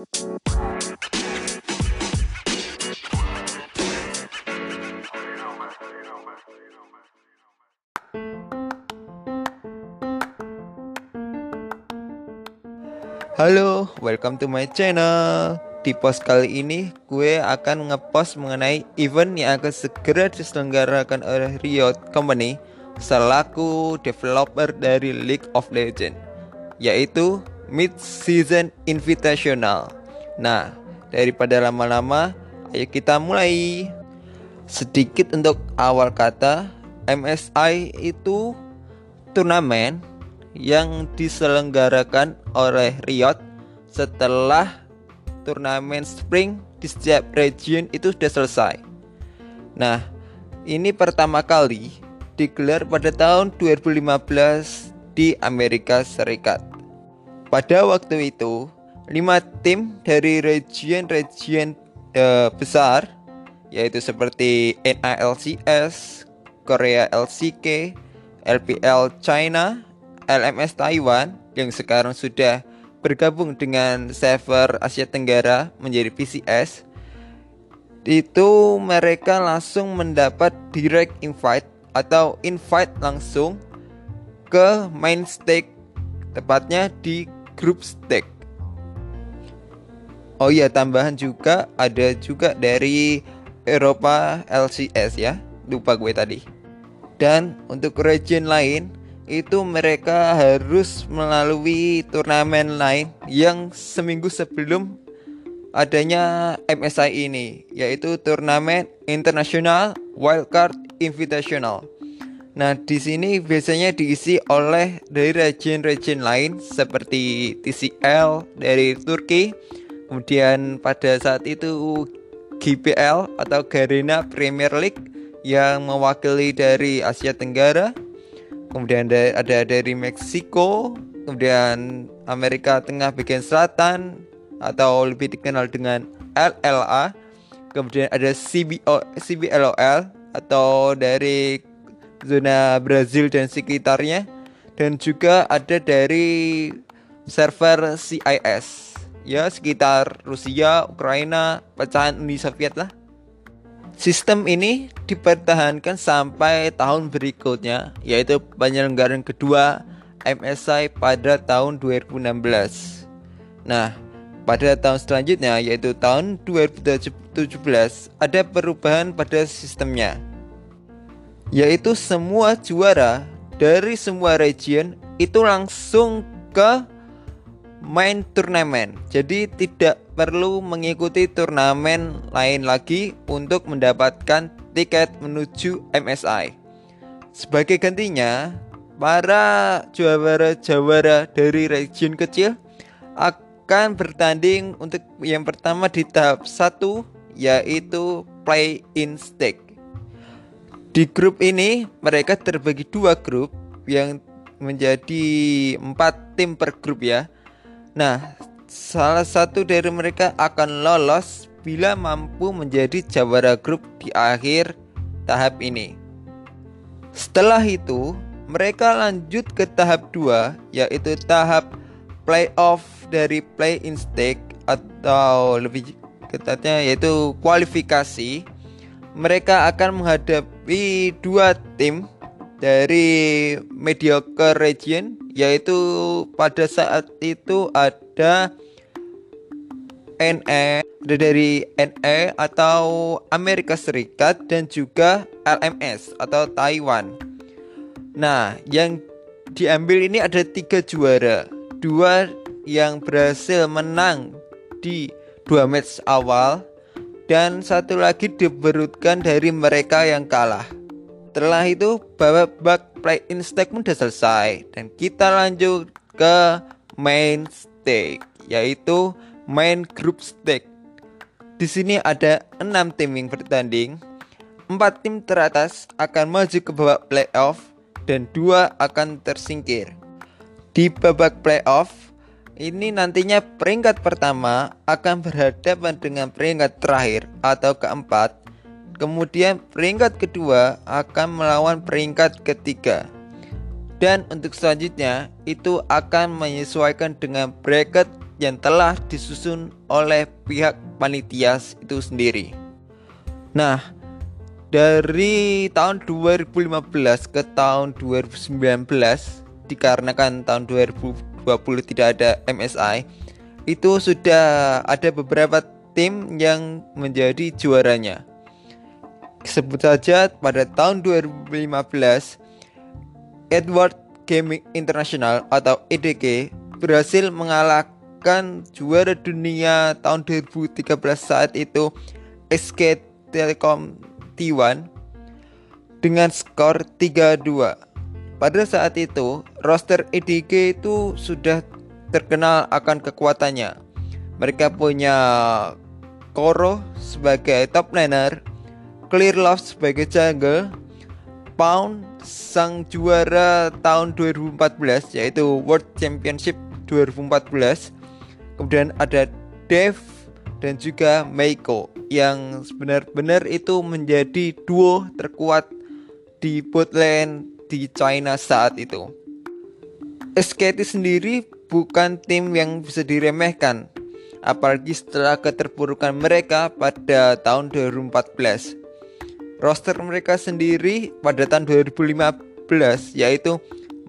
Halo, welcome to my channel. Di post kali ini, gue akan ngepost mengenai event yang akan segera diselenggarakan oleh Riot Company selaku developer dari League of Legends, yaitu Mid Season Invitational. Nah, daripada lama-lama, ayo kita mulai. Sedikit untuk awal kata, MSI itu turnamen yang diselenggarakan oleh Riot setelah turnamen spring di setiap region itu sudah selesai. Nah, ini pertama kali digelar pada tahun 2015 di Amerika Serikat. Pada waktu itu, lima tim dari region-region uh, besar yaitu seperti NALCS, Korea LCK, LPL China, LMS Taiwan yang sekarang sudah bergabung dengan server Asia Tenggara menjadi PCS itu mereka langsung mendapat direct invite atau invite langsung ke main stake tepatnya di group stake Oh iya tambahan juga ada juga dari Eropa LCS ya. Lupa gue tadi. Dan untuk region lain itu mereka harus melalui turnamen lain yang seminggu sebelum adanya MSI ini yaitu turnamen International Wildcard Invitational. Nah, di sini biasanya diisi oleh dari region-region lain seperti TCL dari Turki, kemudian pada saat itu GPL atau Garena Premier League yang mewakili dari Asia Tenggara, kemudian ada, dari Meksiko, kemudian Amerika Tengah bagian selatan atau lebih dikenal dengan LLA, kemudian ada CBO, CBLOL atau dari zona Brazil dan sekitarnya, dan juga ada dari server CIS, ya sekitar Rusia, Ukraina, pecahan Uni Soviet lah. Sistem ini dipertahankan sampai tahun berikutnya, yaitu penyelenggaraan kedua MSI pada tahun 2016. Nah, pada tahun selanjutnya yaitu tahun 2017 ada perubahan pada sistemnya. Yaitu semua juara dari semua region itu langsung ke main turnamen. Jadi tidak perlu mengikuti turnamen lain lagi untuk mendapatkan tiket menuju MSI. Sebagai gantinya, para juara-juara dari region kecil akan bertanding untuk yang pertama di tahap 1 yaitu play in stake. Di grup ini mereka terbagi dua grup yang menjadi empat tim per grup ya Nah, salah satu dari mereka akan lolos bila mampu menjadi jawara grup di akhir tahap ini. Setelah itu, mereka lanjut ke tahap 2 yaitu tahap playoff dari play in stake atau lebih ketatnya yaitu kualifikasi. Mereka akan menghadapi dua tim dari mediocre region yaitu pada saat itu ada NE dari NE atau Amerika Serikat dan juga LMS atau Taiwan. Nah, yang diambil ini ada tiga juara, dua yang berhasil menang di dua match awal dan satu lagi diberutkan dari mereka yang kalah. Setelah itu babak play in stake pun sudah selesai dan kita lanjut ke main stake yaitu main group stake. Di sini ada enam tim yang bertanding. Empat tim teratas akan maju ke babak playoff dan dua akan tersingkir. Di babak playoff ini nantinya peringkat pertama akan berhadapan dengan peringkat terakhir atau keempat Kemudian peringkat kedua akan melawan peringkat ketiga. Dan untuk selanjutnya itu akan menyesuaikan dengan bracket yang telah disusun oleh pihak panitia itu sendiri. Nah, dari tahun 2015 ke tahun 2019 dikarenakan tahun 2020 tidak ada MSI, itu sudah ada beberapa tim yang menjadi juaranya. Sebut saja pada tahun 2015 Edward Gaming International atau EDG berhasil mengalahkan juara dunia tahun 2013 saat itu SK Telecom T1 dengan skor 3-2. Pada saat itu, roster EDG itu sudah terkenal akan kekuatannya. Mereka punya Koro sebagai top laner, Clear Love sebagai jungle, Pound sang juara tahun 2014 yaitu World Championship 2014. Kemudian ada Dev dan juga Meiko yang benar-benar itu menjadi duo terkuat di botlane di China saat itu. SKT sendiri bukan tim yang bisa diremehkan apalagi setelah keterpurukan mereka pada tahun 2014 roster mereka sendiri pada tahun 2015 yaitu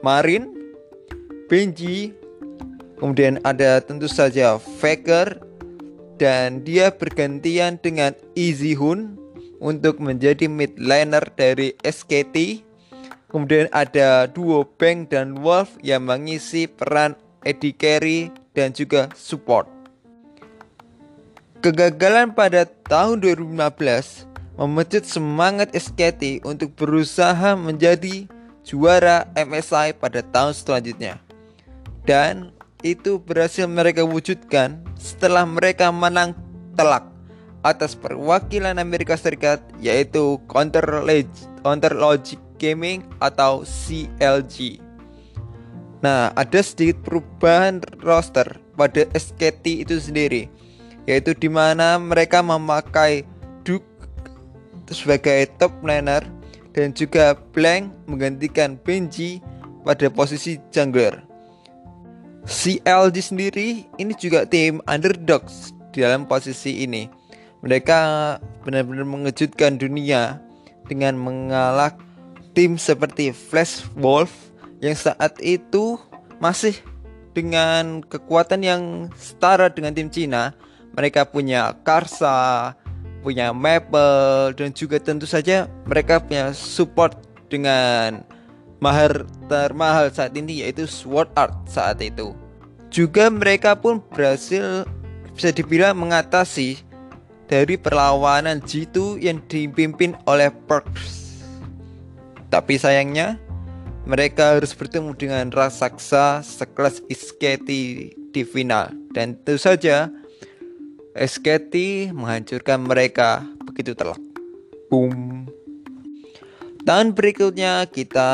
Marin, Benji, kemudian ada tentu saja Faker dan dia bergantian dengan Easy Hun untuk menjadi mid laner dari SKT. Kemudian ada duo Bang dan Wolf yang mengisi peran Eddie Carey dan juga support. Kegagalan pada tahun 2015 memecut semangat SKT untuk berusaha menjadi juara MSI pada tahun selanjutnya. Dan itu berhasil mereka wujudkan setelah mereka menang telak atas perwakilan Amerika Serikat yaitu Counter, Counter Logic Gaming atau CLG. Nah, ada sedikit perubahan roster pada SKT itu sendiri, yaitu di mana mereka memakai sebagai top laner dan juga Blank menggantikan Benji pada posisi jungler. CLG sendiri ini juga tim underdogs di dalam posisi ini. Mereka benar-benar mengejutkan dunia dengan mengalah tim seperti Flash Wolf yang saat itu masih dengan kekuatan yang setara dengan tim Cina. Mereka punya Karsa, punya Maple dan juga tentu saja mereka punya support dengan mahar termahal saat ini yaitu Sword Art saat itu. Juga mereka pun berhasil bisa dibilang mengatasi dari perlawanan G2 yang dipimpin oleh Perks. Tapi sayangnya mereka harus bertemu dengan raksasa sekelas Isketi di final dan tentu saja SKT menghancurkan mereka begitu telak. Boom. Tahun berikutnya kita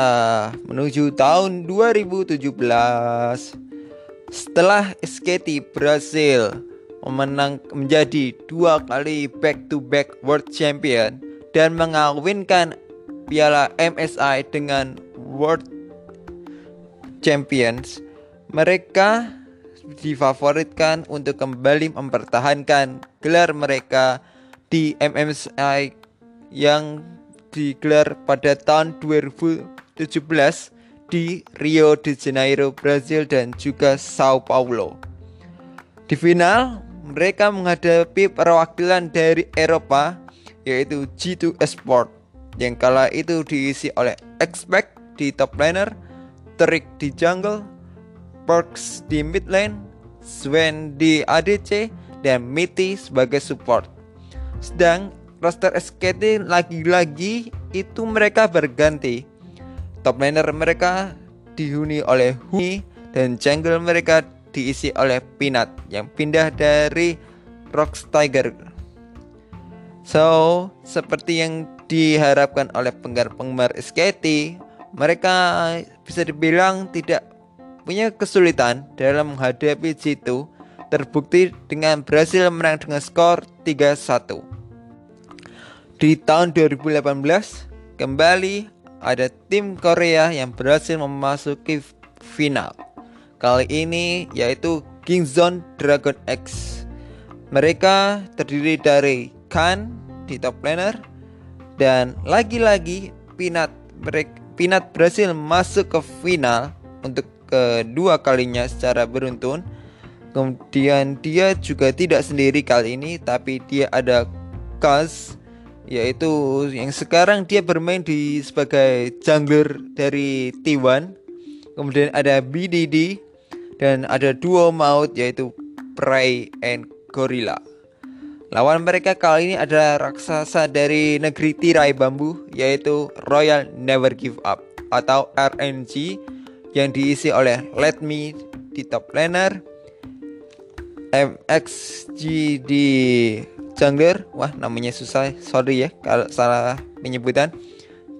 menuju tahun 2017. Setelah SKT berhasil memenang menjadi dua kali back to back world champion dan mengawinkan piala MSI dengan world champions, mereka difavoritkan untuk kembali mempertahankan gelar mereka di MMSI yang digelar pada tahun 2017 di Rio de Janeiro, Brazil dan juga Sao Paulo. Di final, mereka menghadapi perwakilan dari Eropa yaitu G2 Esport yang kala itu diisi oleh Expect di top laner, Trick di jungle, Perks di mid lane, Sven di ADC, dan Mitty sebagai support. Sedang roster SKT lagi-lagi itu mereka berganti. Top laner mereka dihuni oleh Huni dan jungle mereka diisi oleh Pinat yang pindah dari Rocks Tiger. So, seperti yang diharapkan oleh penggemar-penggemar SKT, mereka bisa dibilang tidak punya kesulitan dalam menghadapi G2 terbukti dengan berhasil menang dengan skor 3-1. Di tahun 2018, kembali ada tim Korea yang berhasil memasuki final. Kali ini yaitu Kingzone Dragon X. Mereka terdiri dari Khan di top laner dan lagi-lagi Pinat Pinat berhasil masuk ke final untuk kedua kalinya secara beruntun. Kemudian dia juga tidak sendiri kali ini tapi dia ada Kaz yaitu yang sekarang dia bermain di sebagai jungler dari T1. Kemudian ada BDD dan ada duo maut yaitu Prey and Gorilla. Lawan mereka kali ini adalah raksasa dari negeri tirai bambu yaitu Royal Never Give Up atau RNG yang diisi oleh Let Me di top laner, MXG di jungler, wah namanya susah, sorry ya kalau salah penyebutan,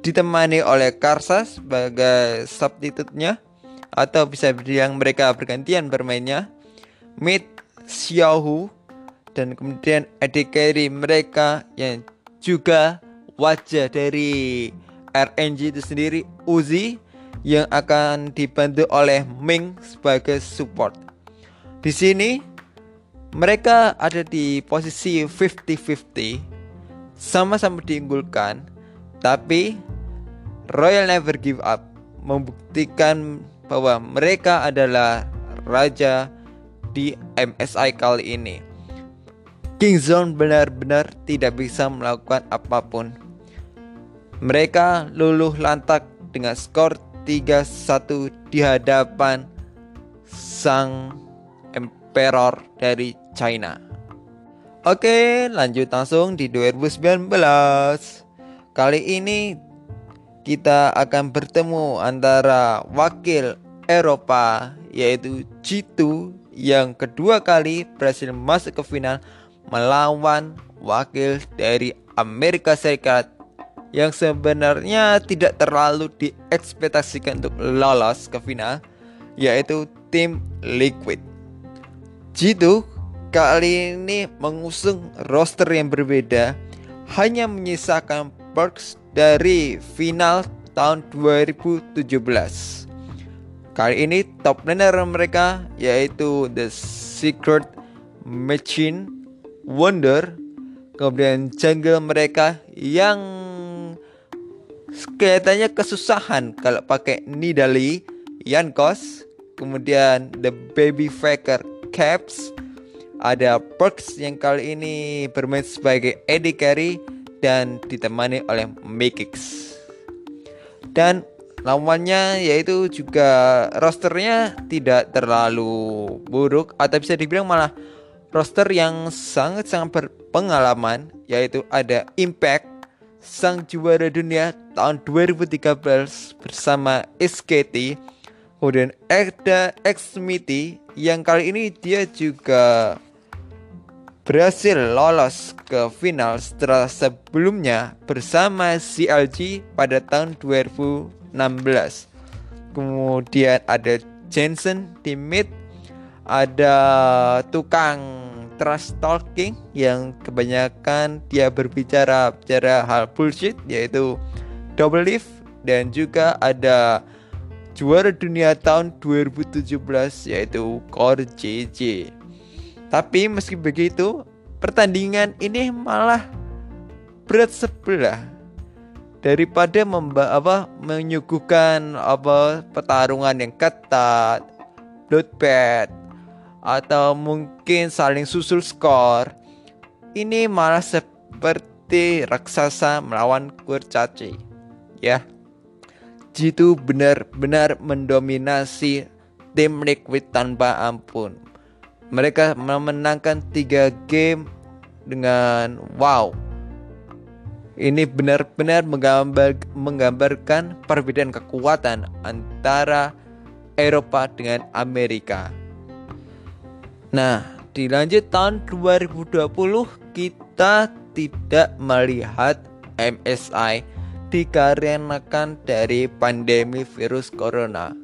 ditemani oleh Karsa sebagai substitute-nya atau bisa dibilang mereka bergantian bermainnya, Mid Xiaohu dan kemudian adik carry mereka yang juga wajah dari RNG itu sendiri Uzi yang akan dibantu oleh Ming sebagai support. Di sini mereka ada di posisi 50-50 sama-sama diunggulkan tapi Royal Never Give Up membuktikan bahwa mereka adalah raja di MSI kali ini. Kingzone benar-benar tidak bisa melakukan apa pun. Mereka luluh lantak dengan skor 3-1 di hadapan sang emperor dari China. Oke, lanjut langsung di 2019. Kali ini kita akan bertemu antara wakil Eropa yaitu G2 yang kedua kali berhasil masuk ke final melawan wakil dari Amerika Serikat yang sebenarnya tidak terlalu diekspektasikan untuk lolos ke final yaitu tim Liquid. Jitu kali ini mengusung roster yang berbeda hanya menyisakan perks dari final tahun 2017. Kali ini top laner mereka yaitu The Secret Machine Wonder kemudian jungle mereka yang kelihatannya kesusahan kalau pakai Nidali Yankos kemudian The Baby Faker Caps. Ada Perks yang kali ini bermain sebagai Eddie Carey dan ditemani oleh Mikix dan lawannya yaitu juga rosternya tidak terlalu buruk atau bisa dibilang malah roster yang sangat-sangat berpengalaman yaitu ada Impact sang juara dunia tahun 2013 bersama SKT kemudian ada Xmity yang kali ini dia juga berhasil lolos ke final setelah sebelumnya bersama CLG pada tahun 2016 kemudian ada Jensen di mid ada tukang trust talking yang kebanyakan dia berbicara bicara hal bullshit yaitu double lift dan juga ada juara dunia tahun 2017 yaitu Core JJ. Tapi meski begitu, pertandingan ini malah berat sebelah daripada memba apa menyuguhkan apa pertarungan yang ketat, bloodbath atau mungkin saling susul skor. Ini malah seperti raksasa melawan kurcaci. Ya. Jitu benar-benar mendominasi tim Liquid tanpa ampun. Mereka memenangkan tiga game dengan wow. Ini benar-benar menggambar, menggambarkan perbedaan kekuatan antara Eropa dengan Amerika. Nah, dilanjut tahun 2020 kita tidak melihat MSI dikarenakan dari pandemi virus corona.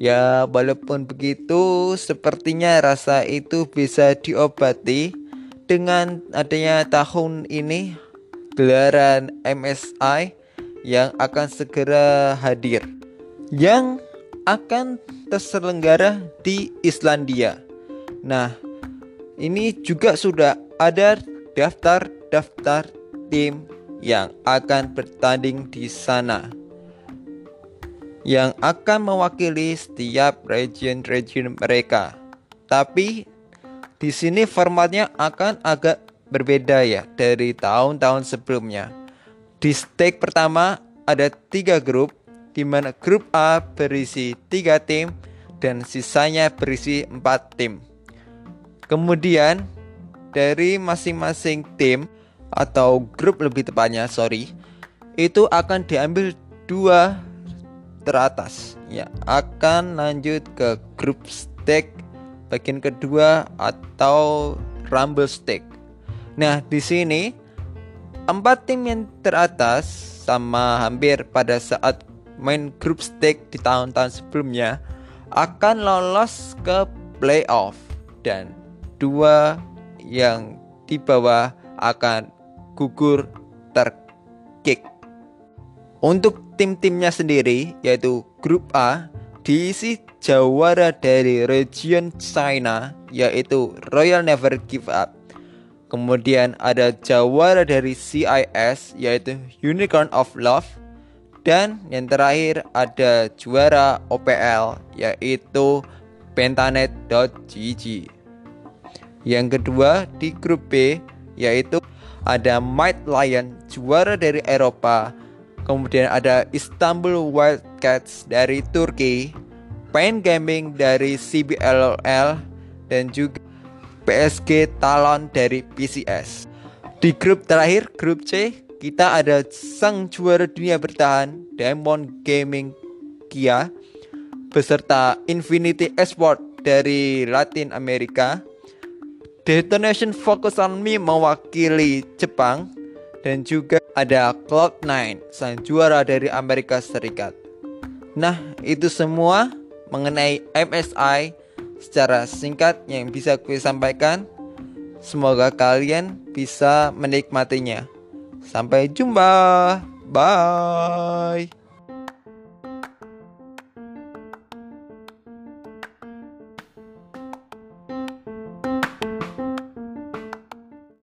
Ya, walaupun begitu, sepertinya rasa itu bisa diobati dengan adanya tahun ini gelaran MSI yang akan segera hadir. Yang akan terselenggara di Islandia Nah, ini juga sudah ada daftar-daftar tim yang akan bertanding di sana yang akan mewakili setiap region-region mereka. Tapi di sini formatnya akan agak berbeda ya dari tahun-tahun sebelumnya. Di stage pertama ada tiga grup, di mana grup A berisi tiga tim dan sisanya berisi empat tim. Kemudian dari masing-masing tim atau grup lebih tepatnya, sorry, itu akan diambil dua teratas. Ya, akan lanjut ke grup stage bagian kedua atau rumble stage. Nah, di sini empat tim yang teratas sama hampir pada saat main grup stage di tahun-tahun sebelumnya akan lolos ke playoff dan dua yang di bawah akan gugur terkick. Untuk tim-timnya sendiri yaitu grup A diisi jawara dari region China yaitu Royal Never Give Up. Kemudian ada jawara dari CIS yaitu Unicorn of Love dan yang terakhir ada juara OPL yaitu pentanet.gg. Yang kedua di grup B yaitu ada Might Lion juara dari Eropa, kemudian ada Istanbul Wildcats dari Turki, Pain Gaming dari CBLL dan juga PSG Talon dari PCS. Di grup terakhir, grup C, kita ada sang juara dunia bertahan Diamond Gaming Kia beserta Infinity Esport dari Latin Amerika Detonation Focus on Me mewakili Jepang dan juga ada Cloud9 sang juara dari Amerika Serikat. Nah, itu semua mengenai MSI secara singkat yang bisa gue sampaikan. Semoga kalian bisa menikmatinya. Sampai jumpa. Bye.